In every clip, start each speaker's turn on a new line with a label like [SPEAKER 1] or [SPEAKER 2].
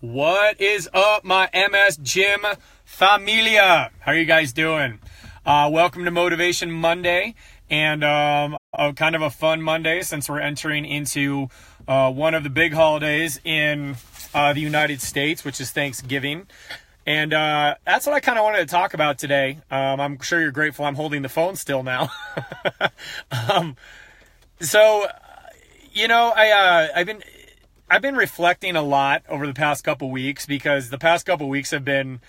[SPEAKER 1] What is up, my MS Gym familia? How are you guys doing? Uh, welcome to Motivation Monday, and um, a kind of a fun Monday since we're entering into uh, one of the big holidays in uh, the United States, which is Thanksgiving. And uh, that's what I kind of wanted to talk about today. Um, I'm sure you're grateful I'm holding the phone still now. um, so, you know, I uh, I've been I've been reflecting a lot over the past couple weeks because the past couple weeks have been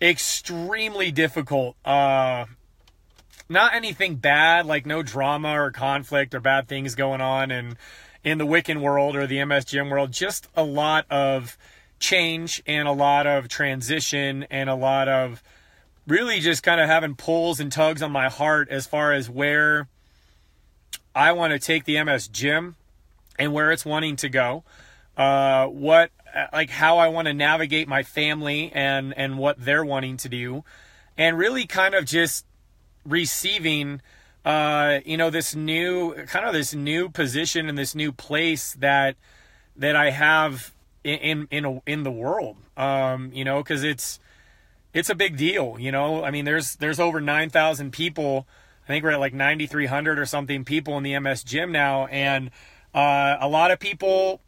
[SPEAKER 1] extremely difficult. Uh, not anything bad, like no drama or conflict or bad things going on in in the Wicken world or the MS Gym world. Just a lot of change and a lot of transition and a lot of really just kind of having pulls and tugs on my heart as far as where I want to take the MS Gym and where it's wanting to go. Uh, what like how I want to navigate my family and and what they're wanting to do, and really kind of just receiving uh, you know this new kind of this new position and this new place that that I have in in in, in the world. Um, you know, because it's it's a big deal. You know, I mean, there's there's over nine thousand people. I think we're at like 9,300 or something people in the MS gym now, and uh, a lot of people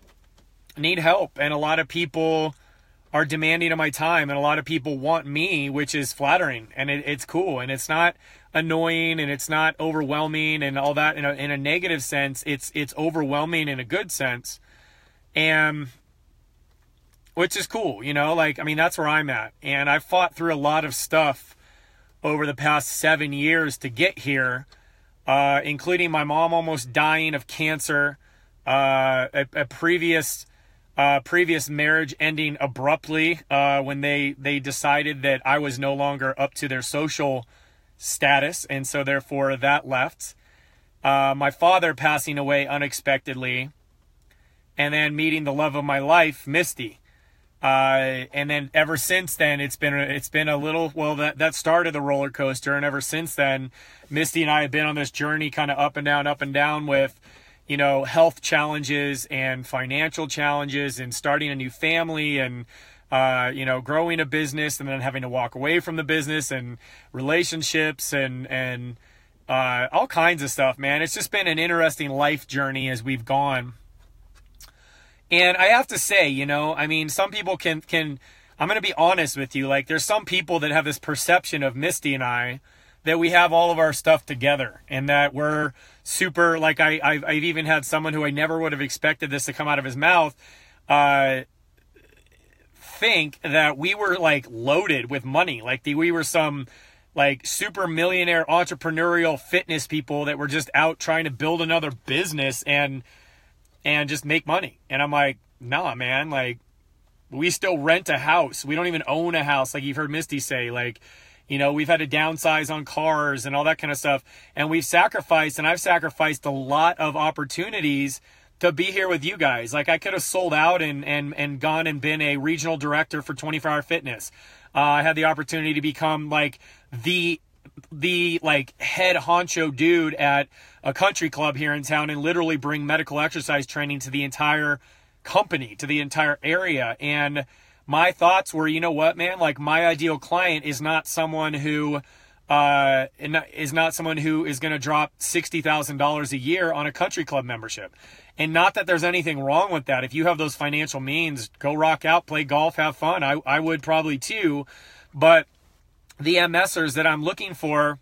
[SPEAKER 1] need help, and a lot of people are demanding of my time, and a lot of people want me, which is flattering, and it, it's cool, and it's not annoying, and it's not overwhelming, and all that in a, in a negative sense. It's it's overwhelming in a good sense, and which is cool, you know. Like I mean, that's where I'm at, and I've fought through a lot of stuff over the past seven years to get here, uh, including my mom almost dying of cancer, uh, a, a previous uh, previous marriage ending abruptly uh, when they they decided that I was no longer up to their social status, and so therefore that left. Uh, my father passing away unexpectedly, and then meeting the love of my life, Misty. Uh, and then ever since then, it's been it's been a little well that that started the roller coaster, and ever since then, Misty and I have been on this journey, kind of up and down, up and down with you know, health challenges and financial challenges and starting a new family and, uh, you know, growing a business and then having to walk away from the business and relationships and, and, uh, all kinds of stuff, man. It's just been an interesting life journey as we've gone. And I have to say, you know, I mean, some people can, can, I'm going to be honest with you. Like, there's some people that have this perception of Misty and I that we have all of our stuff together and that we're super like I I've, I've even had someone who I never would have expected this to come out of his mouth uh think that we were like loaded with money. Like the, we were some like super millionaire entrepreneurial fitness people that were just out trying to build another business and and just make money. And I'm like nah man. Like we still rent a house. We don't even own a house like you've heard Misty say. Like you know, we've had to downsize on cars and all that kind of stuff. And we've sacrificed, and I've sacrificed a lot of opportunities to be here with you guys. Like I could have sold out and and and gone and been a regional director for 24 Hour Fitness. Uh, I had the opportunity to become like the the like head honcho dude at a country club here in town and literally bring medical exercise training to the entire company, to the entire area. And my thoughts were, you know what, man, like my ideal client is not someone who uh, is not someone who is going to drop $60,000 a year on a country club membership. And not that there's anything wrong with that. If you have those financial means, go rock out, play golf, have fun. I, I would probably too. But the MSers that I'm looking for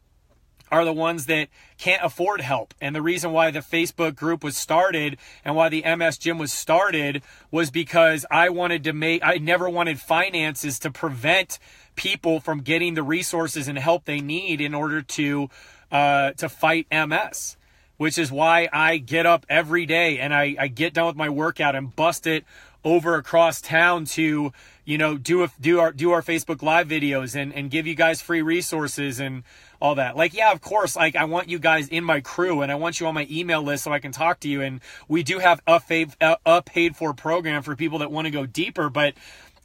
[SPEAKER 1] are the ones that can't afford help. And the reason why the Facebook group was started and why the MS gym was started was because I wanted to make, I never wanted finances to prevent people from getting the resources and help they need in order to, uh, to fight MS. Which is why I get up every day and I, I get done with my workout and bust it over across town to you know do a, do our do our Facebook live videos and and give you guys free resources and all that. Like yeah, of course, like I want you guys in my crew and I want you on my email list so I can talk to you and we do have a a, a paid for program for people that want to go deeper, but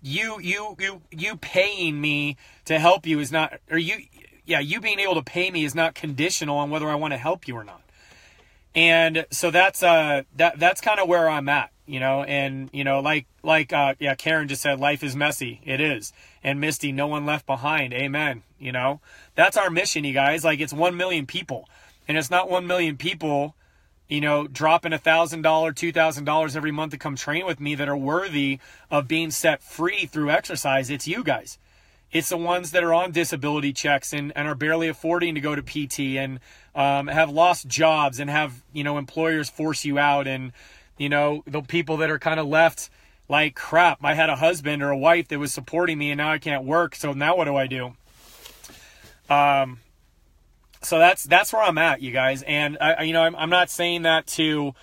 [SPEAKER 1] you you you you paying me to help you is not or you yeah, you being able to pay me is not conditional on whether I want to help you or not. And so that's uh that that's kind of where I'm at you know, and you know, like like uh, yeah, Karen just said, life is messy. It is, and Misty, no one left behind. Amen. You know, that's our mission, you guys. Like it's one million people, and it's not one million people, you know, dropping a thousand dollar, two thousand dollars every month to come train with me that are worthy of being set free through exercise. It's you guys. It's the ones that are on disability checks and, and are barely affording to go to PT and um, have lost jobs and have you know employers force you out and you know the people that are kind of left like crap i had a husband or a wife that was supporting me and now i can't work so now what do i do? Um so that's that's where i'm at you guys and i you know i'm, I'm not saying that to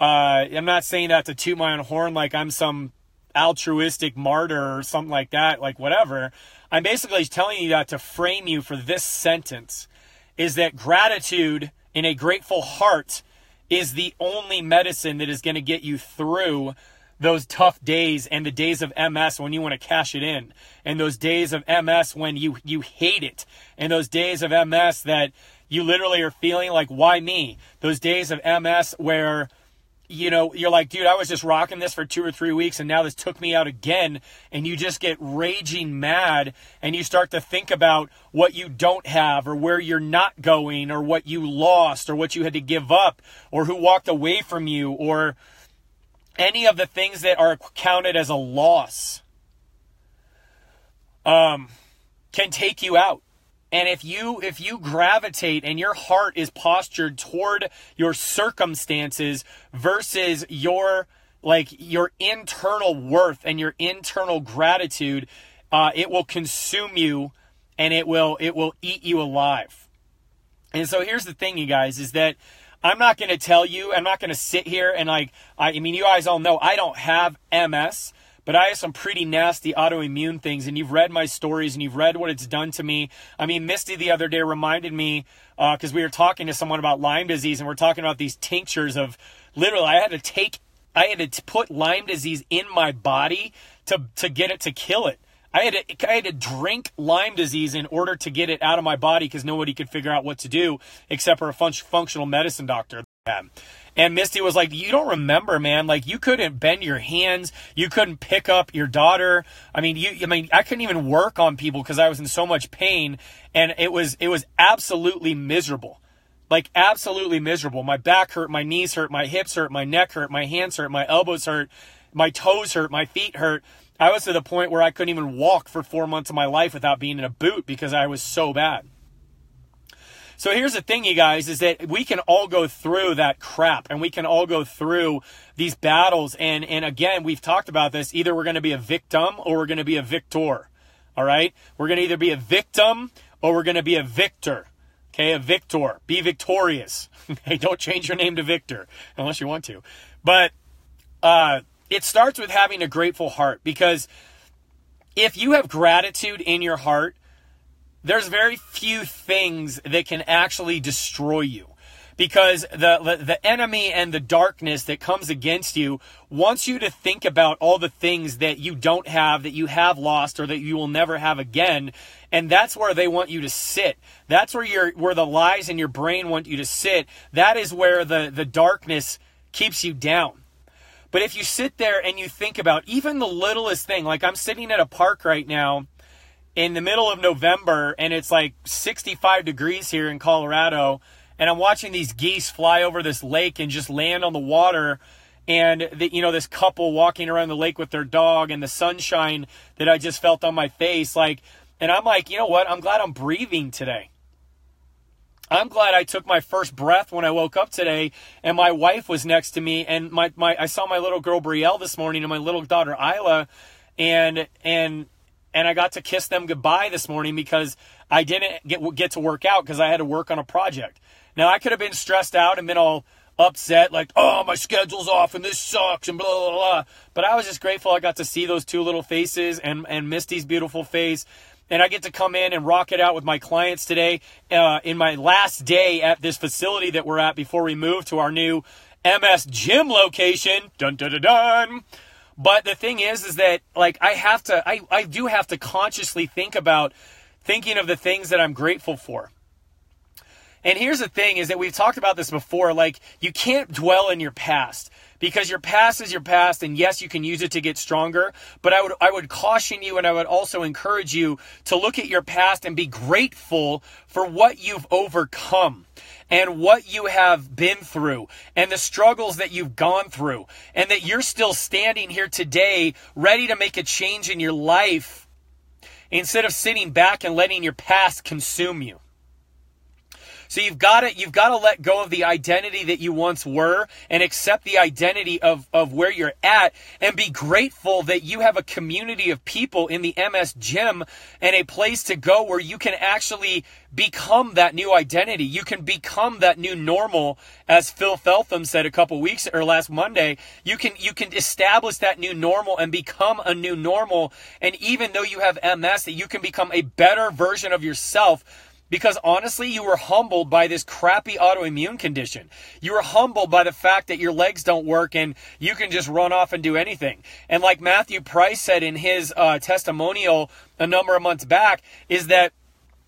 [SPEAKER 1] uh i'm not saying that to toot my own horn like i'm some altruistic martyr or something like that like whatever. I'm basically telling you that to frame you for this sentence is that gratitude in a grateful heart is the only medicine that is going to get you through those tough days and the days of MS when you want to cash it in. And those days of MS when you you hate it. And those days of MS that you literally are feeling like why me? Those days of MS where you know, you're like, dude, I was just rocking this for two or three weeks and now this took me out again. And you just get raging mad and you start to think about what you don't have or where you're not going or what you lost or what you had to give up or who walked away from you or any of the things that are counted as a loss um, can take you out. And if you if you gravitate and your heart is postured toward your circumstances versus your like your internal worth and your internal gratitude, uh, it will consume you and it will it will eat you alive. And so here's the thing, you guys, is that I'm not going to tell you, I'm not going to sit here and like, I, I mean, you guys all know I don't have MS but I have some pretty nasty autoimmune things, and you've read my stories and you've read what it's done to me. I mean, Misty the other day reminded me because uh, we were talking to someone about Lyme disease, and we're talking about these tinctures of literally, I had to take, I had to put Lyme disease in my body to to get it to kill it. I had to, I had to drink Lyme disease in order to get it out of my body because nobody could figure out what to do except for a fun- functional medicine doctor. And Misty was like, You don't remember, man. Like, you couldn't bend your hands. You couldn't pick up your daughter. I mean, you, I mean, I couldn't even work on people because I was in so much pain. And it was, it was absolutely miserable. Like, absolutely miserable. My back hurt. My knees hurt. My hips hurt. My neck hurt. My hands hurt. My elbows hurt. My toes hurt. My feet hurt. I was to the point where I couldn't even walk for four months of my life without being in a boot because I was so bad. So here's the thing, you guys, is that we can all go through that crap and we can all go through these battles. And, and again, we've talked about this. Either we're going to be a victim or we're going to be a victor. All right. We're going to either be a victim or we're going to be a victor. Okay. A victor. Be victorious. hey, don't change your name to Victor unless you want to. But, uh, it starts with having a grateful heart because if you have gratitude in your heart, there's very few things that can actually destroy you. Because the, the, enemy and the darkness that comes against you wants you to think about all the things that you don't have that you have lost or that you will never have again. And that's where they want you to sit. That's where your where the lies in your brain want you to sit. That is where the the darkness keeps you down. But if you sit there and you think about even the littlest thing like i'm sitting at a park right now in the middle of November and it's like 65 degrees here in Colorado and I'm watching these geese fly over this lake and just land on the water and the, you know this couple walking around the lake with their dog and the sunshine that I just felt on my face like and I'm like, you know what? I'm glad I'm breathing today. I'm glad I took my first breath when I woke up today and my wife was next to me and my, my I saw my little girl Brielle this morning and my little daughter Isla and and and I got to kiss them goodbye this morning because I didn't get get to work out because I had to work on a project. Now I could have been stressed out and been all upset, like, oh, my schedule's off and this sucks and blah blah blah. But I was just grateful I got to see those two little faces and and Misty's beautiful face. And I get to come in and rock it out with my clients today uh, in my last day at this facility that we're at before we move to our new MS gym location. Dun dun dun dun. But the thing is, is that like I have to, I, I do have to consciously think about thinking of the things that I'm grateful for. And here's the thing is that we've talked about this before. Like you can't dwell in your past because your past is your past and yes you can use it to get stronger but i would i would caution you and i would also encourage you to look at your past and be grateful for what you've overcome and what you have been through and the struggles that you've gone through and that you're still standing here today ready to make a change in your life instead of sitting back and letting your past consume you so you've got to you've got to let go of the identity that you once were and accept the identity of of where you're at and be grateful that you have a community of people in the MS gym and a place to go where you can actually become that new identity. You can become that new normal as Phil Feltham said a couple weeks or last Monday. You can you can establish that new normal and become a new normal and even though you have MS that you can become a better version of yourself because honestly, you were humbled by this crappy autoimmune condition. You were humbled by the fact that your legs don't work and you can just run off and do anything. And like Matthew Price said in his uh, testimonial a number of months back, is that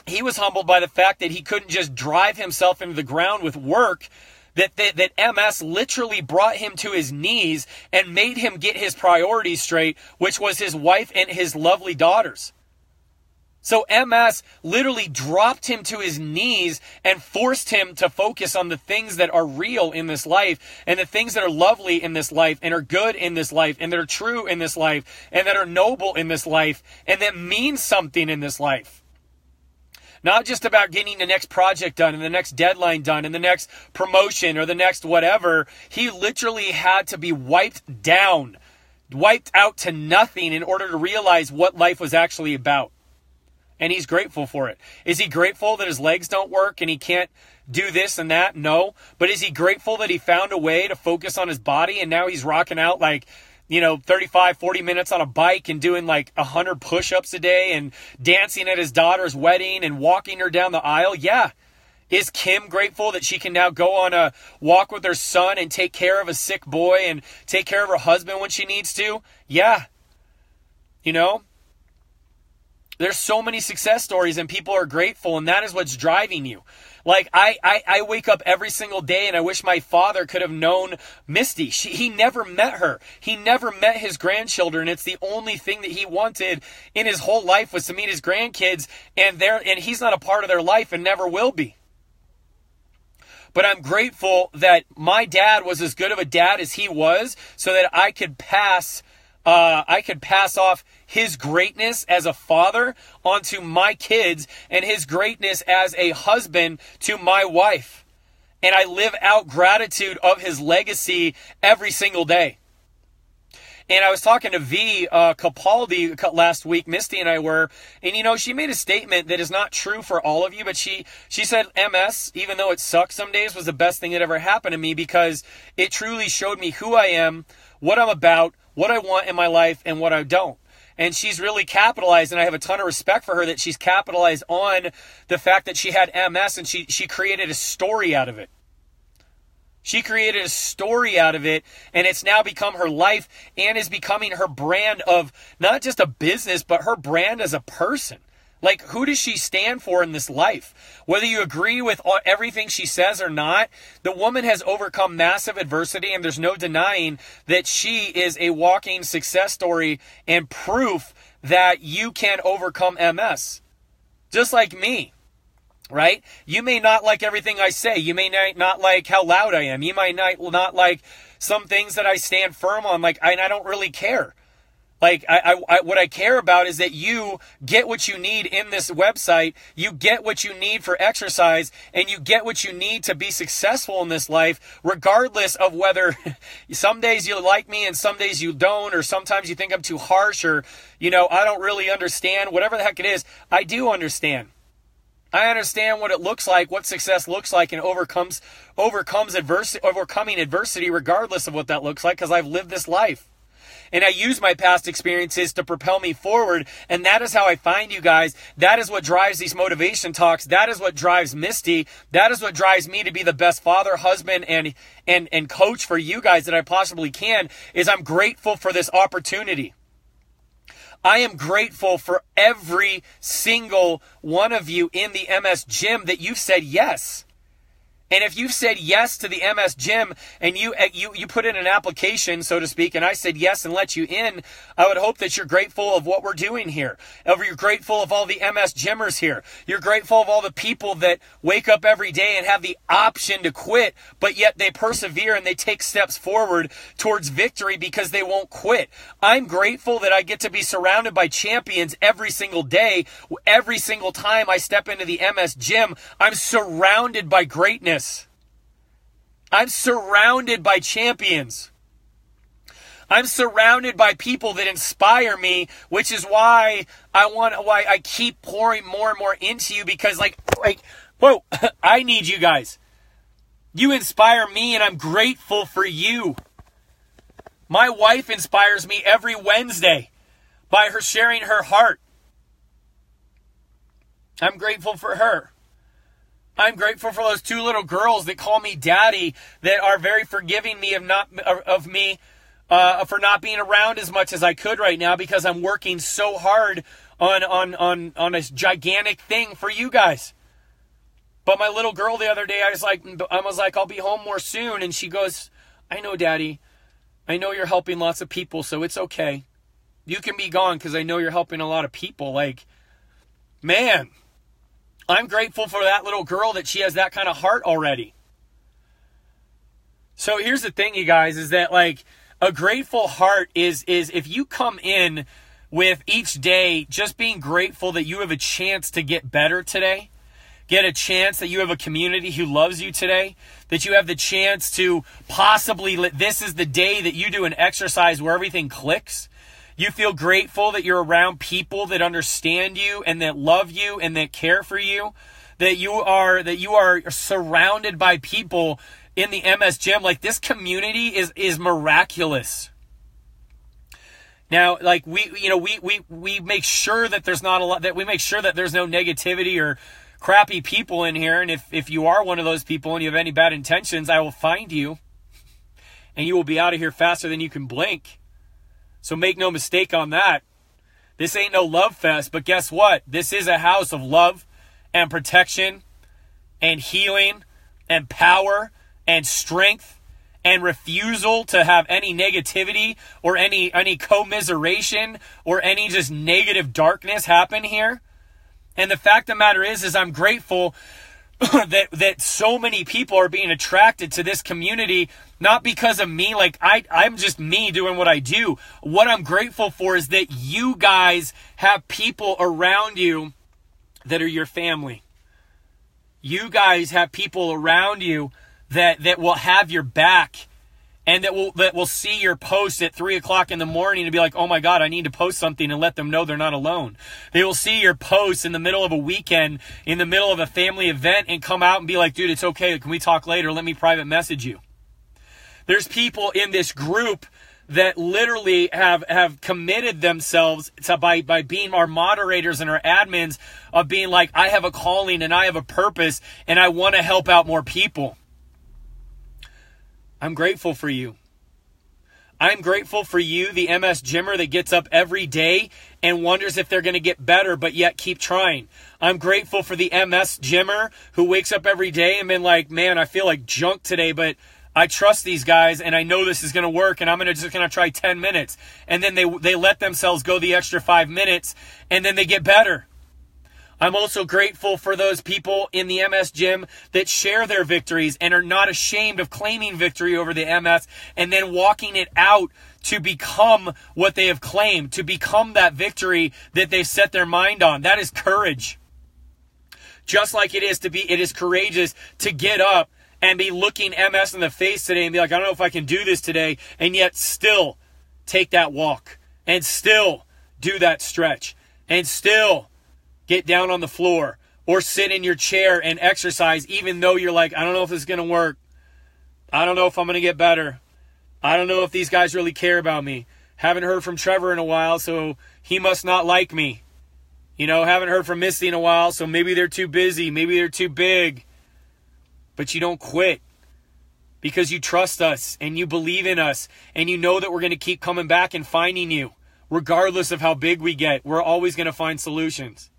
[SPEAKER 1] he was humbled by the fact that he couldn't just drive himself into the ground with work. That, that, that MS literally brought him to his knees and made him get his priorities straight, which was his wife and his lovely daughters. So MS literally dropped him to his knees and forced him to focus on the things that are real in this life and the things that are lovely in this life and are good in this life and that are true in this life and that are noble in this life and that mean something in this life. Not just about getting the next project done and the next deadline done and the next promotion or the next whatever. He literally had to be wiped down, wiped out to nothing in order to realize what life was actually about and he's grateful for it. Is he grateful that his legs don't work and he can't do this and that? No. But is he grateful that he found a way to focus on his body and now he's rocking out like, you know, 35, 40 minutes on a bike and doing like 100 push ups a day and dancing at his daughter's wedding and walking her down the aisle? Yeah. Is Kim grateful that she can now go on a walk with her son and take care of a sick boy and take care of her husband when she needs to? Yeah. You know, there's so many success stories and people are grateful and that is what's driving you. Like I, I, I wake up every single day and I wish my father could have known Misty. She, he never met her. He never met his grandchildren. It's the only thing that he wanted in his whole life was to meet his grandkids and they and he's not a part of their life and never will be. But I'm grateful that my dad was as good of a dad as he was so that I could pass uh, I could pass off his greatness as a father onto my kids and his greatness as a husband to my wife. And I live out gratitude of his legacy every single day. And I was talking to V uh, Capaldi last week. Misty and I were, and you know, she made a statement that is not true for all of you, but she she said MS, even though it sucks some days, was the best thing that ever happened to me because it truly showed me who I am, what I'm about, what I want in my life, and what I don't and she's really capitalized and I have a ton of respect for her that she's capitalized on the fact that she had MS and she she created a story out of it. She created a story out of it and it's now become her life and is becoming her brand of not just a business but her brand as a person. Like, who does she stand for in this life? Whether you agree with everything she says or not, the woman has overcome massive adversity, and there's no denying that she is a walking success story and proof that you can overcome MS. Just like me, right? You may not like everything I say. You may not like how loud I am. You might not, like some things that I stand firm on. Like, and I don't really care. Like, I, I, I, what I care about is that you get what you need in this website. You get what you need for exercise and you get what you need to be successful in this life, regardless of whether some days you like me and some days you don't, or sometimes you think I'm too harsh or, you know, I don't really understand, whatever the heck it is. I do understand. I understand what it looks like, what success looks like, and overcomes overcomes adversity, overcoming adversity, regardless of what that looks like, because I've lived this life and I use my past experiences to propel me forward. And that is how I find you guys. That is what drives these motivation talks. That is what drives Misty. That is what drives me to be the best father, husband, and and and coach for you guys that I possibly can. Is I'm grateful for this opportunity. I am grateful for every single one of you in the MS gym that you've said yes. And if you've said yes to the MS Gym and you uh, you you put in an application, so to speak, and I said yes and let you in, I would hope that you're grateful of what we're doing here. Or you're grateful of all the MS Gymmers here. You're grateful of all the people that wake up every day and have the option to quit, but yet they persevere and they take steps forward towards victory because they won't quit. I'm grateful that I get to be surrounded by champions every single day. Every single time I step into the MS Gym, I'm surrounded by greatness. I'm surrounded by champions. I'm surrounded by people that inspire me, which is why I want why I keep pouring more and more into you because like like whoa, I need you guys. You inspire me and I'm grateful for you. My wife inspires me every Wednesday by her sharing her heart. I'm grateful for her. I'm grateful for those two little girls that call me daddy that are very forgiving me of not of me uh, for not being around as much as I could right now because I'm working so hard on on on on this gigantic thing for you guys. But my little girl the other day, I was like, I was like, I'll be home more soon, and she goes, I know, Daddy, I know you're helping lots of people, so it's okay. You can be gone because I know you're helping a lot of people. Like, man, I'm grateful for that little girl that she has that kind of heart already. So here's the thing, you guys, is that like a grateful heart is is if you come in with each day just being grateful that you have a chance to get better today, get a chance that you have a community who loves you today, that you have the chance to possibly this is the day that you do an exercise where everything clicks you feel grateful that you're around people that understand you and that love you and that care for you. That you are that you are surrounded by people in the MS gym. Like this community is is miraculous. Now, like we, you know, we we we make sure that there's not a lot that we make sure that there's no negativity or crappy people in here. And if if you are one of those people and you have any bad intentions, I will find you, and you will be out of here faster than you can blink. So make no mistake on that. This ain't no love fest, but guess what? This is a house of love and protection and healing and power and strength and refusal to have any negativity or any any commiseration or any just negative darkness happen here. And the fact of the matter is is I'm grateful that that so many people are being attracted to this community not because of me like I I'm just me doing what I do. What I'm grateful for is that you guys have people around you that are your family. You guys have people around you that that will have your back and that will that will see your post at three o'clock in the morning and be like, oh my god, I need to post something and let them know they're not alone. They will see your post in the middle of a weekend, in the middle of a family event, and come out and be like, dude, it's okay. Can we talk later? Let me private message you. There's people in this group that literally have have committed themselves to by by being our moderators and our admins of being like I have a calling and I have a purpose and I want to help out more people. I'm grateful for you. I'm grateful for you, the MS Gymmer that gets up every day and wonders if they're going to get better, but yet keep trying. I'm grateful for the MS Gymmer who wakes up every day and been like, man, I feel like junk today, but I trust these guys and I know this is going to work and I'm going to just going to try 10 minutes. And then they, they let themselves go the extra five minutes and then they get better. I'm also grateful for those people in the MS gym that share their victories and are not ashamed of claiming victory over the MS and then walking it out to become what they have claimed, to become that victory that they've set their mind on. That is courage. Just like it is to be, it is courageous to get up and be looking MS in the face today and be like, I don't know if I can do this today, and yet still take that walk and still do that stretch and still get down on the floor or sit in your chair and exercise, even though you're like, I don't know if this is going to work. I don't know if I'm going to get better. I don't know if these guys really care about me. Haven't heard from Trevor in a while, so he must not like me. You know, haven't heard from Misty in a while, so maybe they're too busy. Maybe they're too big. But you don't quit because you trust us and you believe in us and you know that we're going to keep coming back and finding you. Regardless of how big we get, we're always going to find solutions.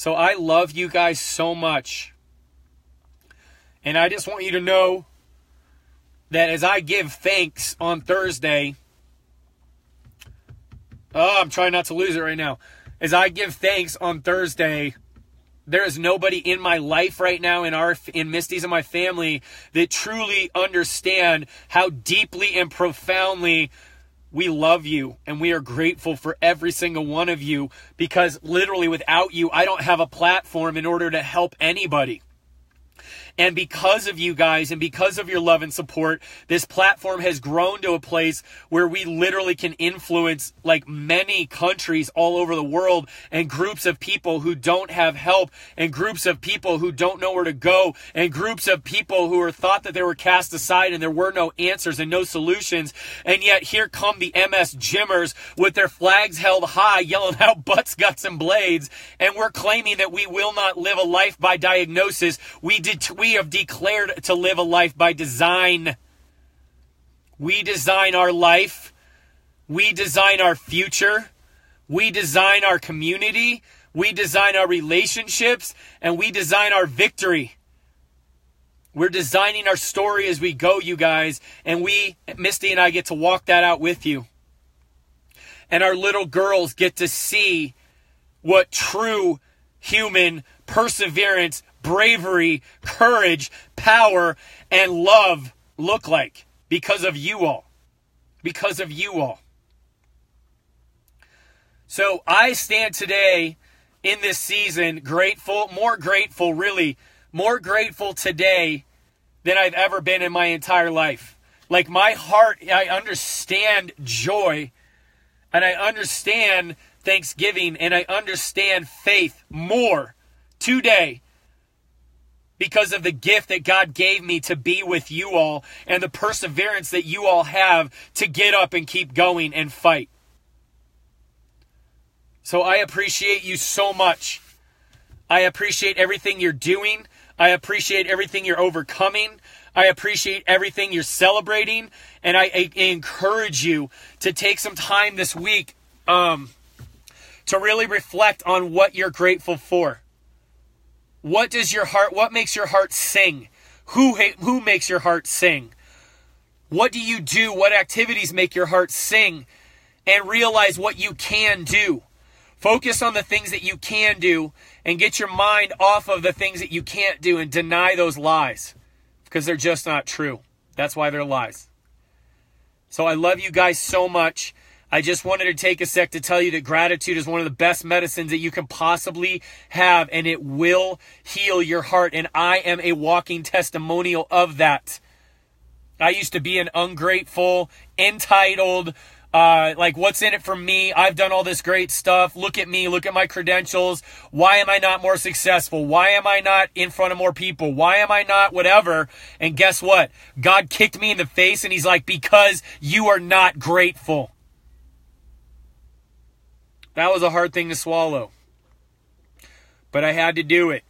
[SPEAKER 1] So I love you guys so much. And I just want you to know that as I give thanks on Thursday, oh, I'm trying not to lose it right now. As I give thanks on Thursday, there is nobody in my life right now in our in Misty's and my family that truly understand how deeply and profoundly we love you and we are grateful for every single one of you because literally without you I don't have a platform in order to help anybody. And because of you guys and because of your love and support, this platform has grown to a place where we literally can influence like many countries all over the world and groups of people who don't have help and groups of people who don't know where to go and groups of people who are thought that they were cast aside and there were no answers and no solutions. And yet here come the MS Gymmers with their flags held high, yelling out butts, guts, and blades. And we're claiming that we will not live a life by diagnosis. We did, we have declared to live a life by design. We design our life. We design our future. We design our community. We design our relationships. And we design our victory. We're designing our story as we go, you guys. And we, Misty and I, get to walk that out with you. And our little girls get to see what true human perseverance bravery, courage, power, and love look like because of you all. Because of you all. So I stand today in this season grateful, more grateful, really, more grateful today than I've ever been in my entire life. Like my heart, I understand joy and I understand thanksgiving and I understand faith more today because of the gift that God gave me to be with you all and the perseverance that you all have to get up and keep going and fight. So I appreciate you so much. I appreciate everything you're doing. I appreciate everything you're overcoming. I appreciate everything you're celebrating. And I, I encourage you to take some time this week um, to really reflect on what you're grateful for. What does your heart, what makes your heart sing? Who, who makes your heart sing? What do you do? What activities make your heart sing? And realize what you can do. Focus on the things that you can do and get your mind off of the things that you can't do and deny those lies because they're just not true. That's why they're lies. So I love you guys so much. I just wanted to take a sec to tell you that gratitude is one of the best medicines that you can possibly have, and it will heal your heart. And I am a walking testimonial of that. I used to be an ungrateful, entitled, uh, like, what's in it for me? I've done all this great stuff. Look at me. Look at my credentials. Why am I not more successful? Why am I not in front of more people? Why am I not whatever? And guess what? God kicked me in the face and he's like, because you are not grateful. That was a hard thing to swallow. But I had to do it.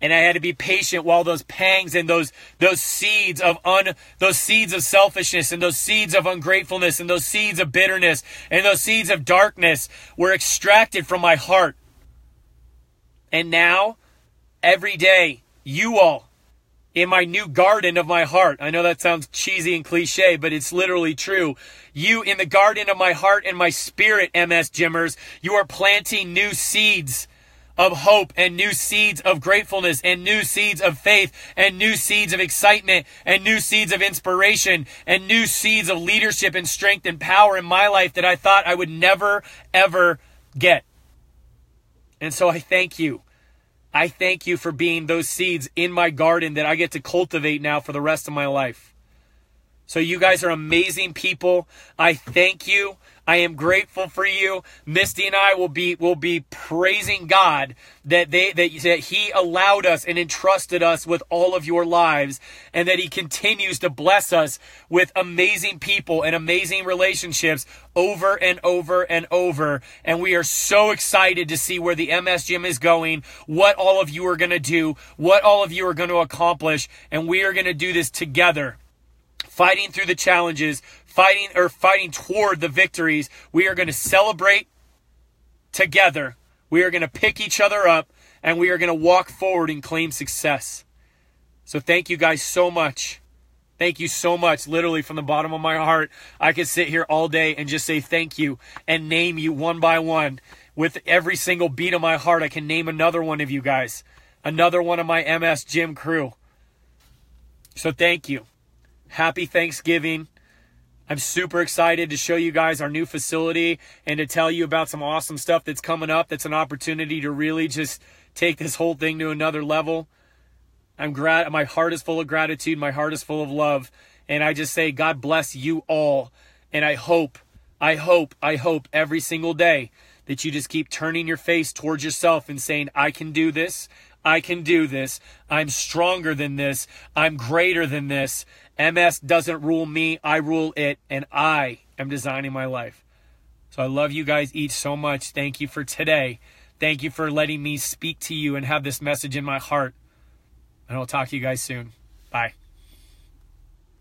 [SPEAKER 1] And I had to be patient while those pangs and those those seeds of un those seeds of selfishness and those seeds of ungratefulness and those seeds of bitterness and those seeds of darkness were extracted from my heart. And now every day you all in my new garden of my heart. I know that sounds cheesy and cliche, but it's literally true. You in the garden of my heart and my spirit, MS Gymmers, you are planting new seeds of hope and new seeds of gratefulness and new seeds of faith and new seeds of excitement and new seeds of inspiration and new seeds of leadership and strength and power in my life that I thought I would never, ever get. And so I thank you. I thank you for being those seeds in my garden that I get to cultivate now for the rest of my life. So you guys are amazing people. I thank you. I am grateful for you. Misty and I will be will be praising God that they that, that He allowed us and entrusted us with all of your lives, and that He continues to bless us with amazing people and amazing relationships over and over and over. And we are so excited to see where the MS Gym is going, what all of you are going to do, what all of you are going to accomplish, and we are going to do this together fighting through the challenges, fighting or fighting toward the victories. We are going to celebrate together. We are going to pick each other up and we are going to walk forward and claim success. So thank you guys so much. Thank you so much. Literally from the bottom of my heart, I could sit here all day and just say thank you and name you one by one. With every single beat of my heart, I can name another one of you guys, another one of my MS Gym crew. So thank you. Happy Thanksgiving. I'm super excited to show you guys our new facility and to tell you about some awesome stuff that's coming up. That's an opportunity to really just take this whole thing to another level. I'm glad my heart is full of gratitude, my heart is full of love, and I just say God bless you all. And I hope, I hope, I hope every single day that you just keep turning your face towards yourself and saying, I can do this. I can do this. I'm stronger than this. I'm greater than this. MS doesn't rule me. I rule it and I am designing my life. So I love you guys each so much. Thank you for today. Thank you for letting me speak to you and have this message in my heart. And I'll talk to you guys soon. Bye.